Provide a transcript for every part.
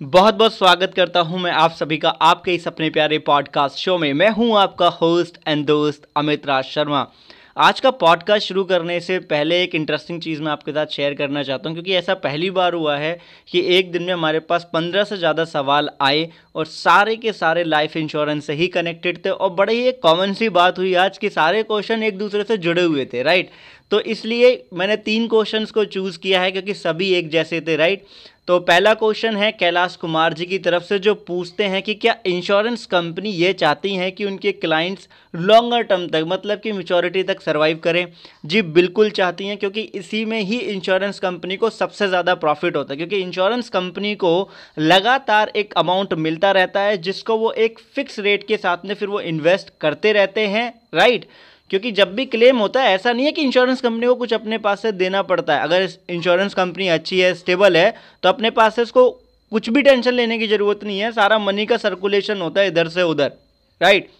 बहुत बहुत स्वागत करता हूँ मैं आप सभी का आपके इस अपने प्यारे पॉडकास्ट शो में। मैं हूँ आपका होस्ट एंड दोस्त अमित राज शर्मा। आज का पॉडकास्ट शुरू करने से पहले एक इंटरेस्टिंग चीज़ मैं आपके साथ शेयर करना चाहता हूँ, क्योंकि ऐसा पहली बार हुआ है कि एक दिन में हमारे पास पंद्रह से ज़्यादा सवाल आए और सारे के सारे लाइफ इंश्योरेंस से ही कनेक्टेड थे और बड़े ही एक कॉमन सी बात हुई, आज कि सारे क्वेश्चन एक दूसरे से जुड़े हुए थे राइट तो इसलिए मैंने तीन क्वेश्चंस को चूज़ किया है, क्योंकि सभी एक जैसे थे राइट तो पहला क्वेश्चन है कैलाश कुमार जी की तरफ़ से, जो पूछते हैं कि क्या इंश्योरेंस कंपनी ये चाहती हैं कि उनके क्लाइंट्स लॉन्गर टर्म तक मतलब कि मेचोरिटी तक सर्वाइव करें। जी, बिल्कुल चाहती हैं, क्योंकि इसी में ही इंश्योरेंस कंपनी को सबसे ज़्यादा प्रॉफिट होता है, क्योंकि इंश्योरेंस कंपनी को लगातार एक अमाउंट मिलता रहता है, जिसको वो एक फिक्स रेट के साथ में फिर वो इन्वेस्ट करते रहते हैं राइट क्योंकि जब भी क्लेम होता है, ऐसा नहीं है कि इंश्योरेंस कंपनी को कुछ अपने पास से देना पड़ता है। अगर इंश्योरेंस कंपनी अच्छी है स्टेबल है तो अपने पास से इसको कुछ भी टेंशन लेने की ज़रूरत नहीं है। सारा मनी का सर्कुलेशन होता है इधर से उधर राइट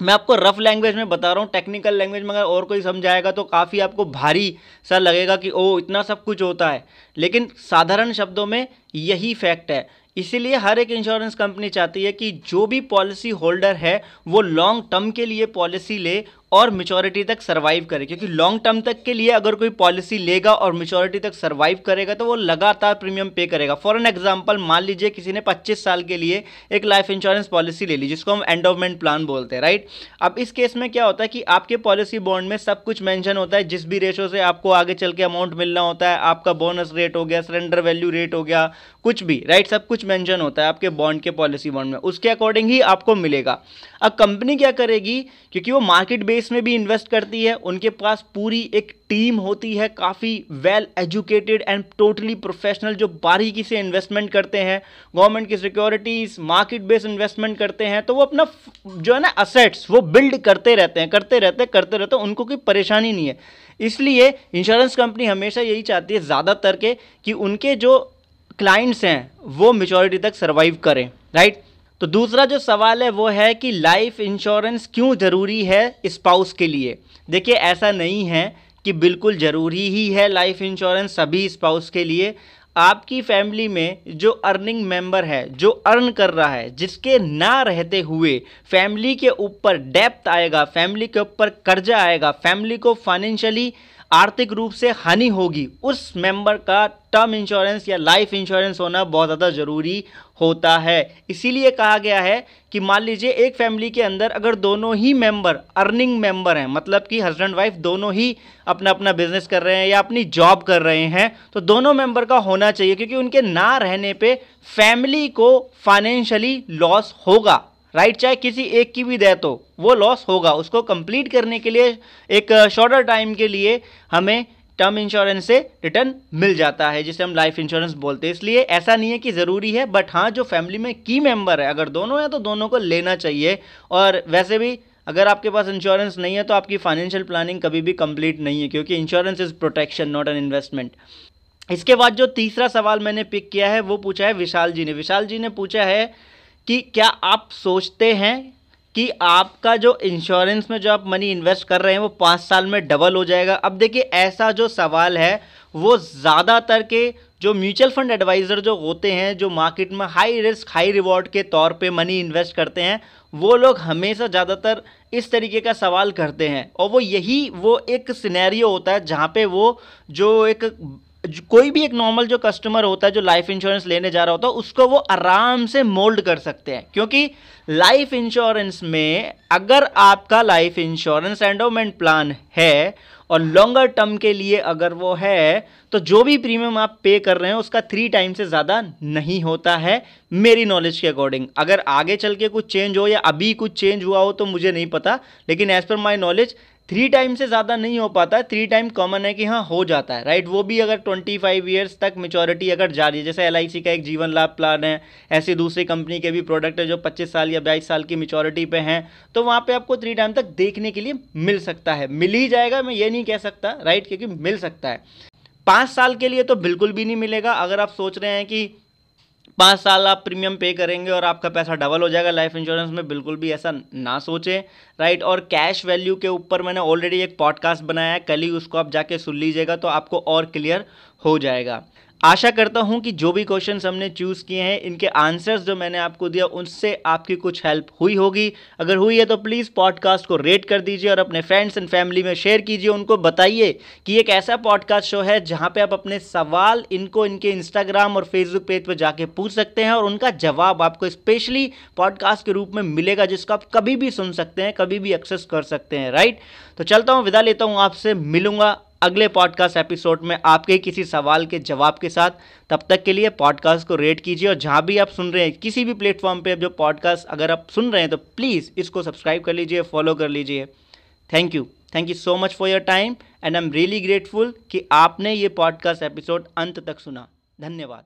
मैं आपको रफ लैंग्वेज में बता रहा हूँ टेक्निकल लैंग्वेज में अगर और कोई समझाएगा तो काफ़ी आपको भारी सा लगेगा कि ओ इतना सब कुछ होता है। लेकिन साधारण शब्दों में यही फैक्ट है। इसीलिए हर एक इंश्योरेंस कंपनी चाहती है कि जो भी पॉलिसी होल्डर है, वो लॉन्ग टर्म के लिए पॉलिसी ले और मेचोरिटी तक सर्वाइव करे, क्योंकि लॉन्ग टर्म तक के लिए अगर कोई पॉलिसी लेगा और मेचोरिटी तक सर्वाइव करेगा तो वो लगातार प्रीमियम पे करेगा। फॉर एन एग्जांपल मान लीजिए किसी ने 25 साल के लिए एक लाइफ इंश्योरेंस पॉलिसी ले ली, जिसको हम एंडोवमेंट प्लान बोलते हैं राइट अब इस केस में क्या होता है कि आपके पॉलिसी बॉन्ड में सब कुछ मैंशन होता है, जिस भी रेशो से आपको आगे चल के अमाउंट मिलना होता है, आपका बोनस रेट हो गया सरेंडर वैल्यू रेट हो गया, कुछ भी राइट सब कुछ मैंशन होता है आपके बॉन्ड के पॉलिसी बॉन्ड में। उसके अकॉर्डिंग ही आपको मिलेगा। अब कंपनी क्या करेगी? क्योंकि वो मार्केट बेस में भी इन्वेस्ट करती है, उनके पास पूरी एक टीम होती है, काफ़ी well educated and totally professional जो बारीकी से इन्वेस्टमेंट करते हैं गवर्नमेंट की सिक्योरिटीज मार्केट बेस्ड इन्वेस्टमेंट करते हैं तो वो अपना जो है ना असेट्स वो बिल्ड करते रहते हैं, करते रहते करते रहते उनको कोई परेशानी नहीं है। इसलिए इंश्योरेंस कंपनी हमेशा यही चाहती है ज़्यादातर के कि उनके जो क्लाइंट्स हैं, वो मेचोरिटी तक सर्वाइव करें राइट तो दूसरा जो सवाल है वो है कि लाइफ इंश्योरेंस क्यों ज़रूरी है स्पाउस के लिए? देखिए, ऐसा नहीं है कि बिल्कुल ज़रूरी ही है लाइफ इंश्योरेंस सभी स्पाउस के लिए। आपकी फैमिली में जो अर्निंग मेंबर है, जो अर्न कर रहा है, जिसके ना रहते हुए फैमिली के ऊपर डेप्थ आएगा फैमिली के ऊपर कर्जा आएगा फैमिली को फाइनेंशियली आर्थिक रूप से हानि होगी। उस मेंबर का टर्म इंश्योरेंस या लाइफ इंश्योरेंस होना बहुत ज़्यादा ज़रूरी होता है। इसीलिए कहा गया है कि मान लीजिए एक फैमिली के अंदर अगर दोनों ही मेंबर अर्निंग मेंबर हैं मतलब कि हस्बैंड वाइफ दोनों ही अपना अपना बिज़नेस कर रहे हैं या अपनी जॉब कर रहे हैं तो दोनों मेंबर का होना चाहिए, क्योंकि उनके ना रहने पे फैमिली को फाइनेंशियली लॉस होगा। राइट, चाहे किसी एक की भी डेथ हो वो लॉस होगा। उसको कंप्लीट करने के लिए, एक शॉर्टर टाइम के लिए हमें टर्म इंश्योरेंस से रिटर्न मिल जाता है, जिसे हम लाइफ इंश्योरेंस बोलते हैं। इसलिए ऐसा नहीं है कि ज़रूरी है बट हाँ जो फैमिली में की मेंबर है, अगर दोनों हैं तो दोनों को लेना चाहिए। और वैसे भी, अगर आपके पास इंश्योरेंस नहीं है तो आपकी फाइनेंशियल प्लानिंग कभी भी कंप्लीट नहीं है, क्योंकि insurance is protection not an investment इसके बाद जो तीसरा सवाल मैंने पिक किया है, वो पूछा है विशाल जी ने। विशाल जी ने पूछा है कि क्या आप सोचते हैं कि आपका जो इंश्योरेंस में जो आप मनी इन्वेस्ट कर रहे हैं, वो पाँच साल में डबल हो जाएगा? अब देखिए, ऐसा जो सवाल है, वो ज़्यादातर के जो म्यूचुअल फंड एडवाइज़र जो होते हैं, जो मार्केट में हाई रिस्क हाई रिवॉर्ड के तौर पे मनी इन्वेस्ट करते हैं, वो लोग हमेशा ज़्यादातर इस तरीके का सवाल करते हैं। और वो यही वो एक सिनेरियो होता है, जहाँ पे वो जो एक कोई भी एक नॉर्मल जो कस्टमर होता है, जो लाइफ इंश्योरेंस लेने जा रहा होता है, उसको वो आराम से मोल्ड कर सकते हैं। क्योंकि लाइफ इंश्योरेंस में अगर आपका लाइफ इंश्योरेंस एंडोमेंट प्लान है और लॉन्गर टर्म के लिए अगर वो है तो जो भी प्रीमियम आप पे कर रहे हैं, उसका थ्री टाइम से ज़्यादा नहीं होता है मेरी नॉलेज के अकॉर्डिंग अगर आगे चल के कुछ चेंज हो या अभी कुछ चेंज हुआ हो तो मुझे नहीं पता, लेकिन as per my knowledge three time से ज़्यादा नहीं हो पाता थ्री टाइम कॉमन है कि हाँ हो जाता है राइट वो भी अगर ट्वेंटी फाइव ईयर्स तक मेचोरिटी अगर जा रही है, जैसे LIC का एक जीवन लाभ प्लान है, ऐसी दूसरी कंपनी के भी प्रोडक्ट है जो पच्चीस साल या बाईस साल की मेचोरिटी पे हैं तो वहाँ पे आपको थ्री टाइम तक देखने के लिए मिल सकता है। मिल ही जाएगा, मैं ये नहीं कह सकता राइट क्योंकि मिल सकता है। पाँच साल के लिए तो बिल्कुल भी नहीं मिलेगा। अगर आप सोच रहे हैं कि पाँच साल आप प्रीमियम पे करेंगे और आपका पैसा डबल हो जाएगा। लाइफ इंश्योरेंस में बिल्कुल भी ऐसा ना सोचें राइट और कैश वैल्यू के ऊपर मैंने ऑलरेडी एक पॉडकास्ट बनाया है, कल ही उसको आप जाके सुन लीजिएगा तो आपको और क्लियर हो जाएगा। आशा करता हूँ कि जो भी क्वेश्चंस हमने चूज़ किए हैं, इनके आंसर्स जो मैंने आपको दिया, उनसे आपकी कुछ हेल्प हुई होगी। अगर हुई है तो प्लीज़ पॉडकास्ट को रेट कर दीजिए और अपने फ्रेंड्स एंड फैमिली में शेयर कीजिए, उनको बताइए कि एक ऐसा पॉडकास्ट शो है जहाँ पे आप अपने सवाल इनको इनके इंस्टाग्राम और फेसबुक पेज पर जाके पूछ सकते हैं और उनका जवाब आपको स्पेशली पॉडकास्ट के रूप में मिलेगा, जिसको आप कभी भी सुन सकते हैं, कभी भी एक्सेस कर सकते हैं राइट तो चलता हूँ, विदा लेता हूँ आपसे, मिलूँगा। अगले पॉडकास्ट एपिसोड में आपके किसी सवाल के जवाब के साथ। तब तक के लिए पॉडकास्ट को रेट कीजिए और जहाँ भी आप सुन रहे हैं, किसी भी प्लेटफॉर्म पे जो पॉडकास्ट अगर आप सुन रहे हैं तो प्लीज़ इसको सब्सक्राइब कर लीजिए फॉलो कर लीजिए। Thank you thank you so much for your time and I am really grateful कि आपने ये पॉडकास्ट एपिसोड अंत तक सुना। धन्यवाद।